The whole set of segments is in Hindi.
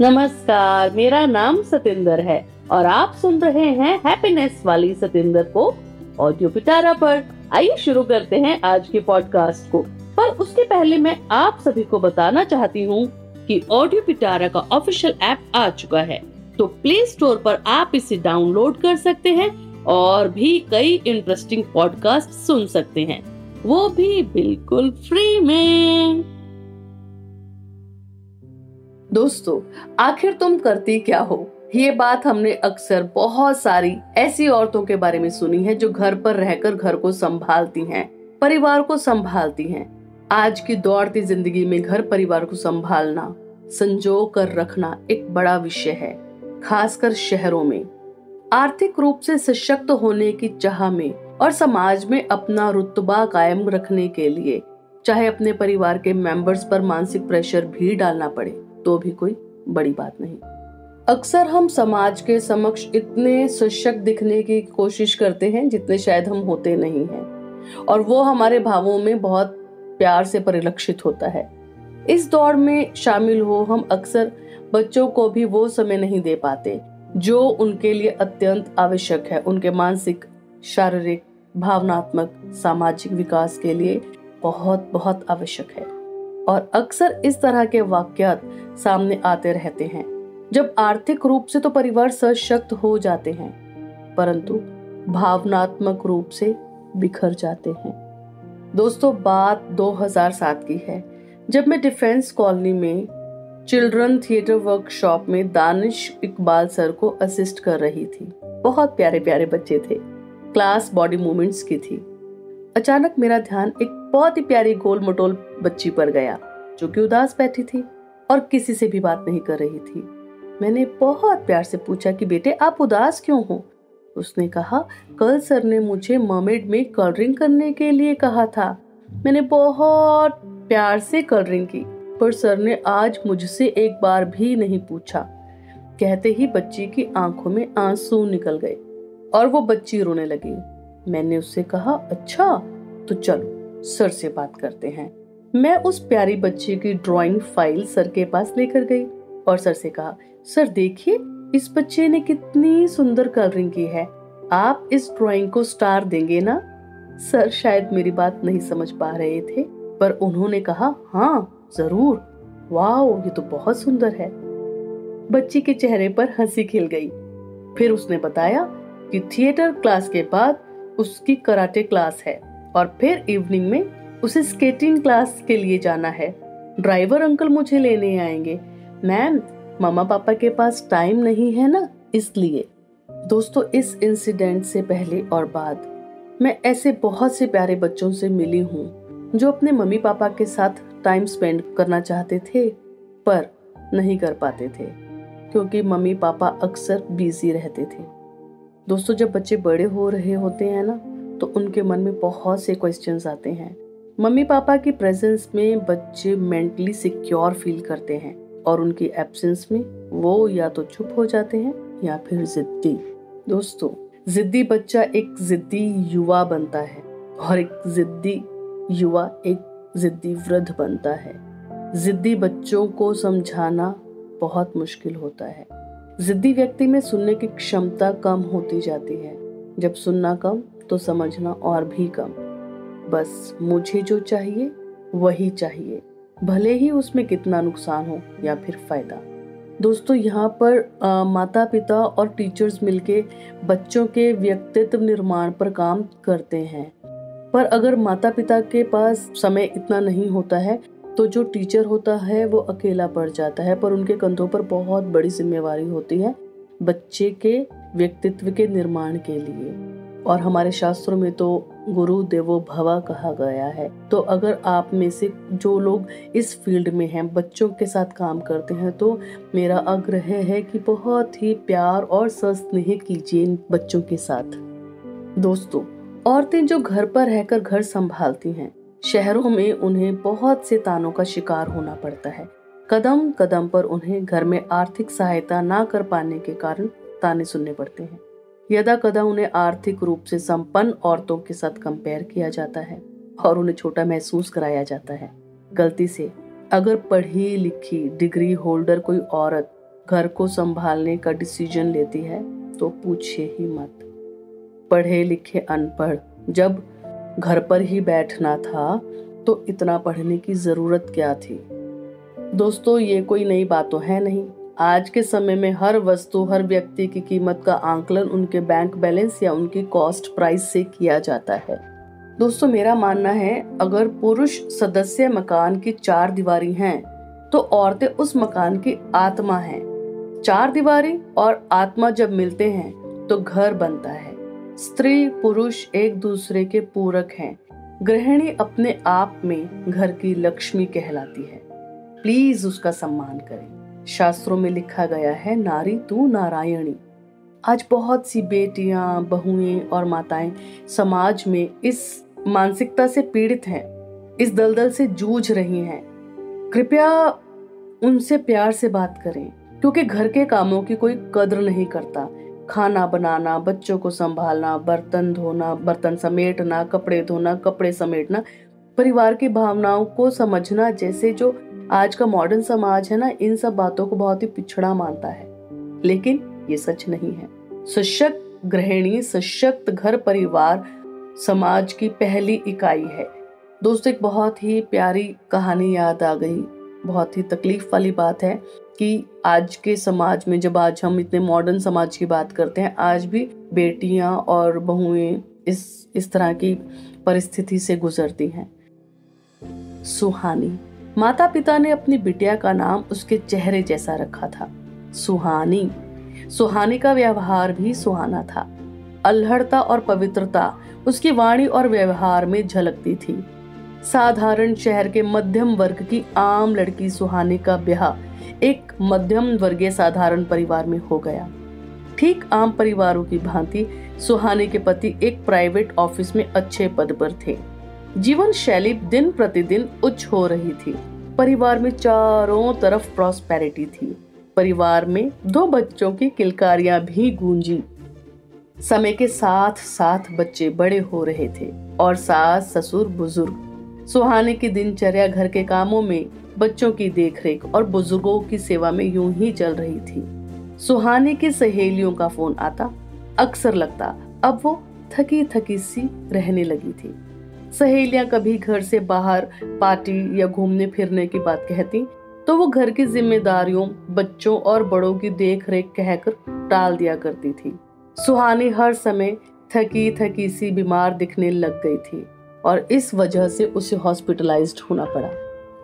नमस्कार, मेरा नाम सतिंदर है और आप सुन रहे हैं हैप्पीनेस वाली सतिंदर को। ऑडियो पिटारा पर आइए शुरू करते हैं आज के पॉडकास्ट को। पर उसके पहले मैं आप सभी को बताना चाहती हूँ कि ऑडियो पिटारा का ऑफिशियल ऐप आ चुका है। तो प्ले स्टोर पर आप इसे डाउनलोड कर सकते हैं और भी कई इंटरेस्टिंग पॉडकास्ट सुन सकते हैं। वो भी बिल्कुल फ्री में। दोस्तों आखिर तुम करती क्या हो? ये बात हमने अक्सर बहुत सारी ऐसी औरतों के बारे में सुनी है जो घर पर रहकर घर को संभालती हैं, परिवार को संभालती हैं। आज की दौड़ती ज़िंदगी में घर परिवार को संभालना संजो कर रखना एक बड़ा विषय है खासकर शहरों में। आर्थिक रूप से सशक्त होने की चाह में और समाज में अपना रुतबा कायम रखने के लिए चाहे अपने परिवार के मेंबर्स पर मानसिक प्रेशर भी डालना पड़े। तो भी कोई बड़ी बात नहीं। अक्सर हम समाज के समक्ष इतने सशक्त दिखने की कोशिश करते हैं, जितने शायद हम होते नहीं हैं। और वो हमारे भावों में बहुत प्यार से परिलक्षित होता है। इस दौड़ में शामिल हो हम अक्सर बच्चों को भी वो समय नहीं दे पाते, जो उनके लिए अत्यंत आवश्यक है। उनके मानसिक, शारीरिक, भावनात्मक, सामाजिक विकास के लिए बहुत बहुत आवश्यक है। और अक्सर इस तरह के वाक्यात सामने आते रहते हैं। जब आर्थिक रूप से तो परिवार सशक्त हो जाते हैं, परंतु भावनात्मक रूप से बिखर जाते हैं। दोस्तों, बात 2007 की है, जब मैं डिफेंस कॉलोनी में चिल्ड्रन थिएटर वर्कशॉप में दानिश इकबाल सर को असिस्ट कर रही थी। बहुत प्यारे प्यारे बच्चे थे। क्लास बॉडी मूवमेंट्स की थी। अचानक मेरा ध्यान एक बहुत ही प्यारी गोल मटोल बच्ची पर गया, जो कि उदास बैठी थी और किसी से भी बात नहीं कर रही थी। मैंने बहुत प्यार से पूछा कि, बेटे, आप उदास क्यों हो? उसने कहा, कल सर ने मुझे ममेड में कलरिंग करने के लिए कहा था। मैंने बहुत प्यार से कलरिंग की, पर सर ने आज मुझसे एक बार भी नहीं पूछा। कहते ही बच्ची की आँखों में आँसू निकल गए और वो बच्ची रोने लगी। मैंने उससे कहा अच्छा तो चलो, सर से बात करते हैं। मैं उस प्यारी बच्ची की ड्राइंग फ़ाइल सर के पास लेकर गई और सर से कहा, सर, देखिए, इस बच्चे ने कितनी सुंदर कलरिंग की है। आप इस ड्राइंग को स्टार देंगे ना? सर शायद मेरी बात नहीं समझ पा रहे थे, पर उन्होंने कहा हाँ ज़रूर। वाओ, ये तो बहुत सुंदर है। बच्ची के चेहरे पर हँसी खिल गई। फिर उसने बताया कि थिएटर क्लास के बाद उसकी कराटे क्लास है और फिर इवनिंग में उसे स्केटिंग क्लास के लिए जाना है। ड्राइवर अंकल मुझे लेने आएँगे। मैम मामा पापा के पास टाइम नहीं है ना? इसलिए। दोस्तों, इस इंसिडेंट से पहले और बाद मैं ऐसे बहुत से प्यारे बच्चों से मिली हूँ, जो अपने मम्मी पापा के साथ टाइम स्पेंड करना चाहते थे, पर नहीं कर पाते थे, क्योंकि मम्मी पापा अक्सर बिज़ी रहते थे। दोस्तों, जब बच्चे बड़े हो रहे होते हैं ना तो उनके मन में बहुत से क्वेश्चन आते हैं। मम्मी पापा की प्रेजेंस में बच्चे मेंटली सिक्योर फील करते हैं और उनकी एब्सेंस में वो या तो चुप हो जाते हैं या फिर जिद्दी। दोस्तों, जिद्दी बच्चा एक जिद्दी युवा बनता है और एक जिद्दी युवा एक जिद्दी वृद्ध बनता है। जिद्दी बच्चों को समझाना बहुत मुश्किल होता है। जिद्दी व्यक्ति में सुनने की क्षमता कम होती जाती है। जब सुनना कम तो समझना और भी कम। बस मुझे जो चाहिए वही चाहिए। भले ही उसमें कितना नुकसान हो या फिर फ़ायदा। दोस्तों यहाँ पर आ, माता पिता और टीचर्स मिलके बच्चों के व्यक्तित्व निर्माण पर काम करते हैं। पर अगर माता पिता के पास समय इतना नहीं होता है तो जो टीचर होता है, वो अकेला पड़ जाता है, पर उनके कंधों पर बहुत बड़ी जिम्मेवारी होती है बच्चे के व्यक्तित्व के निर्माण के लिए। और हमारे शास्त्रों में तो गुरु देवो भवा कहा गया है। तो अगर आप में से जो लोग इस फ़ील्ड में हैं, बच्चों के साथ काम करते हैं तो मेरा आग्रह है कि बहुत ही प्यार और सस्नेह कीजिए बच्चों के साथ। दोस्तों, औरतें जो घर पर रहकर घर संभालती हैं शहरों में उन्हें बहुत से तानों का शिकार होना पड़ता है। कदम कदम पर उन्हें घर में आर्थिक सहायता ना कर पाने के कारण ताने सुनने पड़ते हैं। यदा कदा उन्हें आर्थिक रूप से संपन्न औरतों के साथ कंपेयर किया जाता है और उन्हें छोटा महसूस कराया जाता है। गलती से अगर पढ़ी लिखी डिग्री होल्डर कोई औरत घर को संभालने का डिसीज़न लेती है तो पूछे ही मत। पढ़े लिखे अनपढ़ जब घर पर ही बैठना था तो इतना पढ़ने की ज़रूरत क्या थी? दोस्तों, ये कोई नई बात तो है नहीं। आज के समय में हर वस्तु, हर व्यक्ति की कीमत का आंकलन उनके बैंक बैलेंस या उनकी कॉस्ट प्राइस से किया जाता है। दोस्तों, मेरा मानना है, अगर पुरुष सदस्य मकान की चार दीवारी हैं तो औरतें उस मकान की आत्मा हैं। चार दीवारी और आत्मा जब मिलते हैं तो घर बनता है। स्त्री, पुरुष एक दूसरे के पूरक हैं। गृहिणी अपने आप में घर की लक्ष्मी कहलाती है। प्लीज़ उसका सम्मान करें। शास्त्रों में लिखा गया है, नारी, तू नारायणी। आज बहुत सी बेटियाँ, बहुएँ और माताएँ समाज में इस मानसिकता से पीड़ित हैं, इस दलदल से जूझ रही हैं। कृपया उनसे प्यार से बात करें, क्योंकि घर के कामों की कोई कद्र नहीं करता। खाना बनाना, बच्चों को संभालना, बर्तन धोना, बर्तन समेटना, कपड़े धोना, कपड़े समेटना, परिवार की भावनाओं को समझना जैसे जो आज का मॉडर्न समाज है ना, इन सब बातों को बहुत ही पिछड़ा मानता है। लेकिन ये सच नहीं है। सशक्त गृहिणी, सशक्त घर परिवार समाज की पहली इकाई है। दोस्तों, एक बहुत ही प्यारी कहानी याद आ गई। बहुत ही तकलीफ़ वाली बात है। कि आज के समाज में, जब आज हम इतने मॉडर्न समाज की बात करते हैं, आज भी बेटियाँ और बहुएँ इस इस तरह की परिस्थिति से गुजरती हैं। सुहानी। माता पिता ने अपनी बिटिया का नाम उसके चेहरे जैसा रखा था। सुहानी। सुहानी का व्यवहार भी सुहाना था। अल्हड़ता और पवित्रता उसकी वाणी और व्यवहार में झलकती थी। साधारण शहर के मध्यम वर्ग की आम लड़की सुहानी का ब्याह एक मध्यम वर्गीय साधारण परिवार में हो गया। ठीक आम परिवारों की भांति सुहाने के पति एक प्राइवेट ऑफ़िस में अच्छे पद पर थे। जीवन शैली दिन प्रतिदिन उच्च हो रही थी। परिवार में चारों तरफ़ प्रॉस्पेरिटी थी। परिवार में दो बच्चों की किलकारियाँ भी गूंजी। समय के साथ साथ बच्चे बड़े हो रहे थे और सास ससुर बुज़ुर्ग। सुहाने की दिनचर्या घर के कामों में बच्चों की देखरेख और बुज़ुर्गों की सेवा में यूँ ही चल रही थी। सुहाने की सहेलियों का फ़ोन आता, अक्सर लगता, अब वो थकी थकी सी रहने लगी थी। सहेलियाँ कभी घर से बाहर पार्टी या घूमने फिरने की बात कहती तो वो घर की जिम्मेदारियों, बच्चों और बड़ों की देख रेख कहकर टाल दिया करती थी। सुहानी हर समय थकी थकी सी बीमार दिखने लग गई थी और इस वजह से उसे हॉस्पिटलाइज्ड होना पड़ा।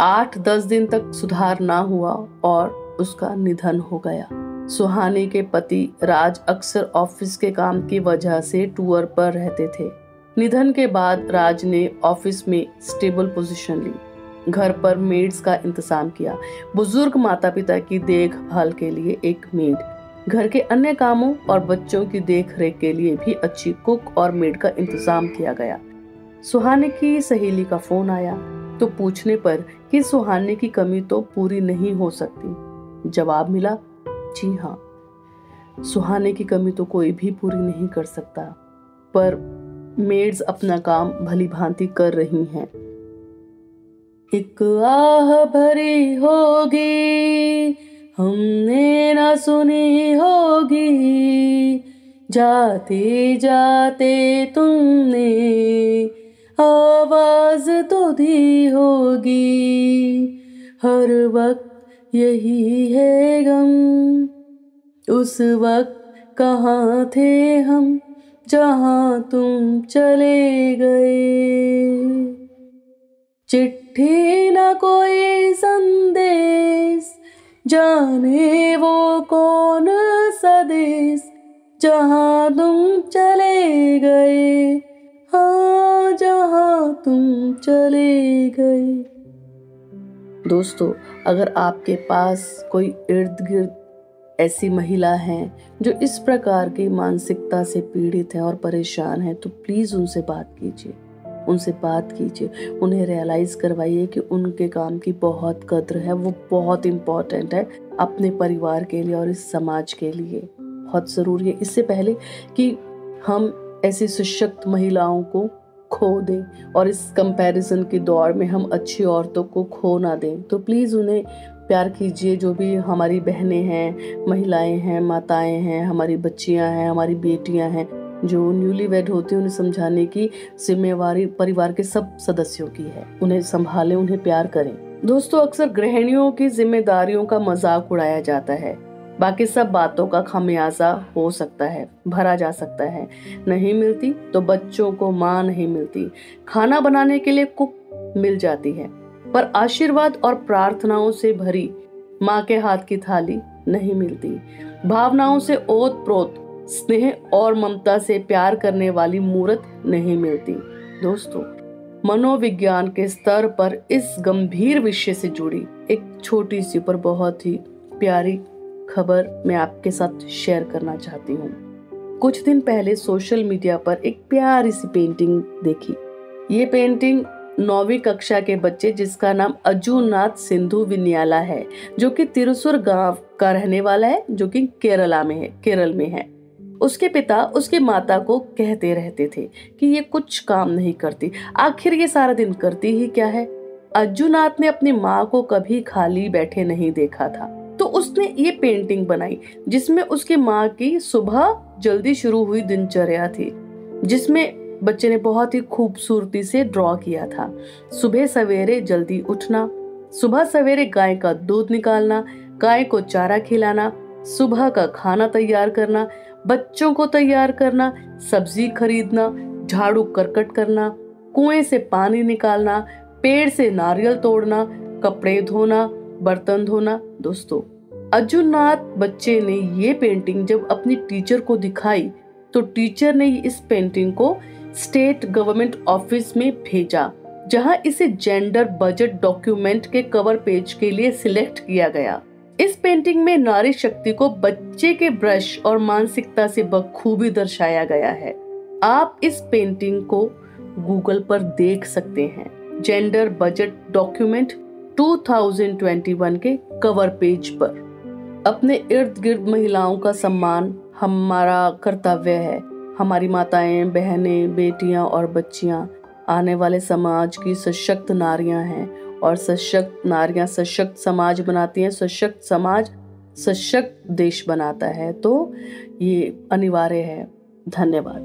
आठ दस दिन तक सुधार ना हुआ और उसका निधन हो गया। सुहानी के पति राज अक्सर ऑफ़िस के काम की वजह से टूर पर रहते थे। निधन के बाद राज ने ऑफ़िस में स्टेबल पोजीशन ली। घर पर मेड्स का इंतज़ाम किया। बुज़ुर्ग माता पिता की देखभाल के लिए एक मेड। घर के अन्य कामों और बच्चों की देख रेख के लिए भी अच्छी कुक और मेड का इंतज़ाम किया गया। सुहाने की सहेली का फ़ोन आया। तो पूछने पर कि सुहाने की कमी तो पूरी नहीं हो सकती। जवाब मिला, जी हाँ सुहाने की कमी तो कोई भी पूरी नहीं कर सकता। पर मेड्स अपना काम भली भांति कर रही हैं। एक आह भरी होगी, हमने ना सुनी होगी। जाते जाते तुमने आवाज़ तो दी होगी। हर वक्त यही है गम। उस वक्त कहाँ थे हम, जहाँ तुम चले गए। चिट्ठी न कोई संदेश, जाने वो कौन सदेश देश, जहाँ तुम चले गए। तुम चले गए। दोस्तों, अगर आपके पास कोई इर्द गिर्द ऐसी महिला है जो इस प्रकार की मानसिकता से पीड़ित है और परेशान है तो प्लीज़ उनसे बात कीजिए। उनसे बात कीजिए। उन्हें रियलाइज़ करवाइए कि उनके काम की बहुत कद्र है, वो बहुत इम्पोर्टेंट है अपने परिवार के लिए और इस समाज के लिए। बहुत ज़रूरी है। इससे पहले कि हम ऐसी सशक्त महिलाओं को खो दें और इस कंपैरिजन के दौर में हम अच्छी औरतों को खो ना दें। तो प्लीज़ उन्हें प्यार कीजिए, जो भी हमारी बहनें हैं, महिलाएँ हैं, माताएँ हैं, हमारी बच्चियाँ हैं, हमारी बेटियाँ हैं, जो न्यूली वेड होती हैं, उन्हें समझाने की जिम्मेवारी परिवार के सब सदस्यों की है। उन्हें संभालें, उन्हें प्यार करें। दोस्तों, अक्सर गृहिणियों की जिम्मेदारियों का मज़ाक उड़ाया जाता है। बाकी सब बातों का खामियाजा हो सकता है, भरा जा सकता है। नहीं मिलती तो बच्चों को माँ नहीं मिलती। खाना बनाने के लिए कुक मिल जाती है, पर आशीर्वाद और प्रार्थनाओं से भरी माँ के हाथ की थाली नहीं मिलती। भावनाओं से ओत प्रोत स्नेह और ममता से प्यार करने वाली मूर्त नहीं मिलती। दोस्तों, मनोविज्ञान के स्तर पर इस गंभीर विषय से जुड़ी एक छोटी सी पर बहुत ही प्यारी खबर मैं आपके साथ शेयर करना चाहती हूँ। कुछ दिन पहले सोशल मीडिया पर एक प्यारी सी पेंटिंग देखी। ये पेंटिंग नौवीं कक्षा के बच्चे जिसका नाम अजूनाथ सिंधु विन्याला है, जो कि तिरुसुर गाँव का रहने वाला है, जो कि केरला में है, केरल में है। उसके पिता उसके माता को कहते रहते थे कि ये कुछ काम नहीं करती, आखिर ये सारा दिन करती ही क्या है? अर्जुनाथ ने अपनी माँ को कभी खाली बैठे नहीं देखा था। उसने ये पेंटिंग बनाई, जिसमें उसकी माँ की सुबह जल्दी शुरू हुई दिनचर्या थी, जिसमें बच्चे ने बहुत ही खूबसूरती से ड्रॉ किया था। सुबह सवेरे जल्दी उठना, सुबह सवेरे गाय का दूध निकालना, गाय को चारा खिलाना, सुबह का खाना तैयार करना, बच्चों को तैयार करना, सब्ज़ी खरीदना, झाड़ू करकट करना, कुएँ से पानी निकालना, पेड़ से नारियल तोड़ना, कपड़े धोना, बर्तन धोना। दोस्तों अर्जुननाथ बच्चे ने ये पेंटिंग जब अपनी टीचर को दिखाई तो टीचर ने इस पेंटिंग को स्टेट गवर्नमेंट ऑफ़िस में भेजा, जहाँ इसे जेंडर बजट डॉक्यूमेंट के कवर पेज के लिए सिलेक्ट किया गया। इस पेंटिंग में नारी शक्ति को बच्चे के ब्रश और मानसिकता से बखूबी दर्शाया गया है। आप इस पेंटिंग को गूगल पर देख सकते हैं। जेंडर बजट डॉक्यूमेंट 2021 के कवर पेज पर। अपने इर्द गिर्द महिलाओं का सम्मान हमारा कर्तव्य है। हमारी माताएँ, बहनें, बेटियाँ और बच्चियाँ, आने वाले समाज की सशक्त नारियाँ हैं और सशक्त नारियाँ सशक्त समाज बनाती हैं, सशक्त समाज सशक्त देश बनाता है। तो ये अनिवार्य है। धन्यवाद।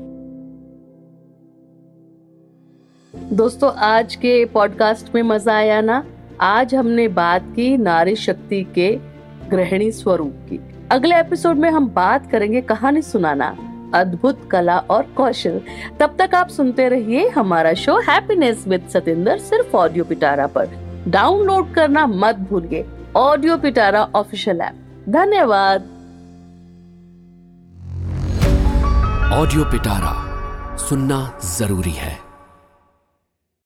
दोस्तों, आज के पॉडकास्ट में मज़ा आया ना? आज हमने बात की नारी शक्ति के गृहिणी स्वरूप की। अगले एपिसोड में हम बात करेंगे कहानी सुनाना, अद्भुत कला और कौशल। तब तक आप सुनते रहिए हमारा शो हैप्पीनेस विद सतेंद्र सिर्फ़ ऑडियो पिटारा पर। डाउनलोड करना मत भूलिए ऑडियो पिटारा ऑफिशियल ऐप धन्यवाद। ऑडियो पिटारा सुनना ज़रूरी है।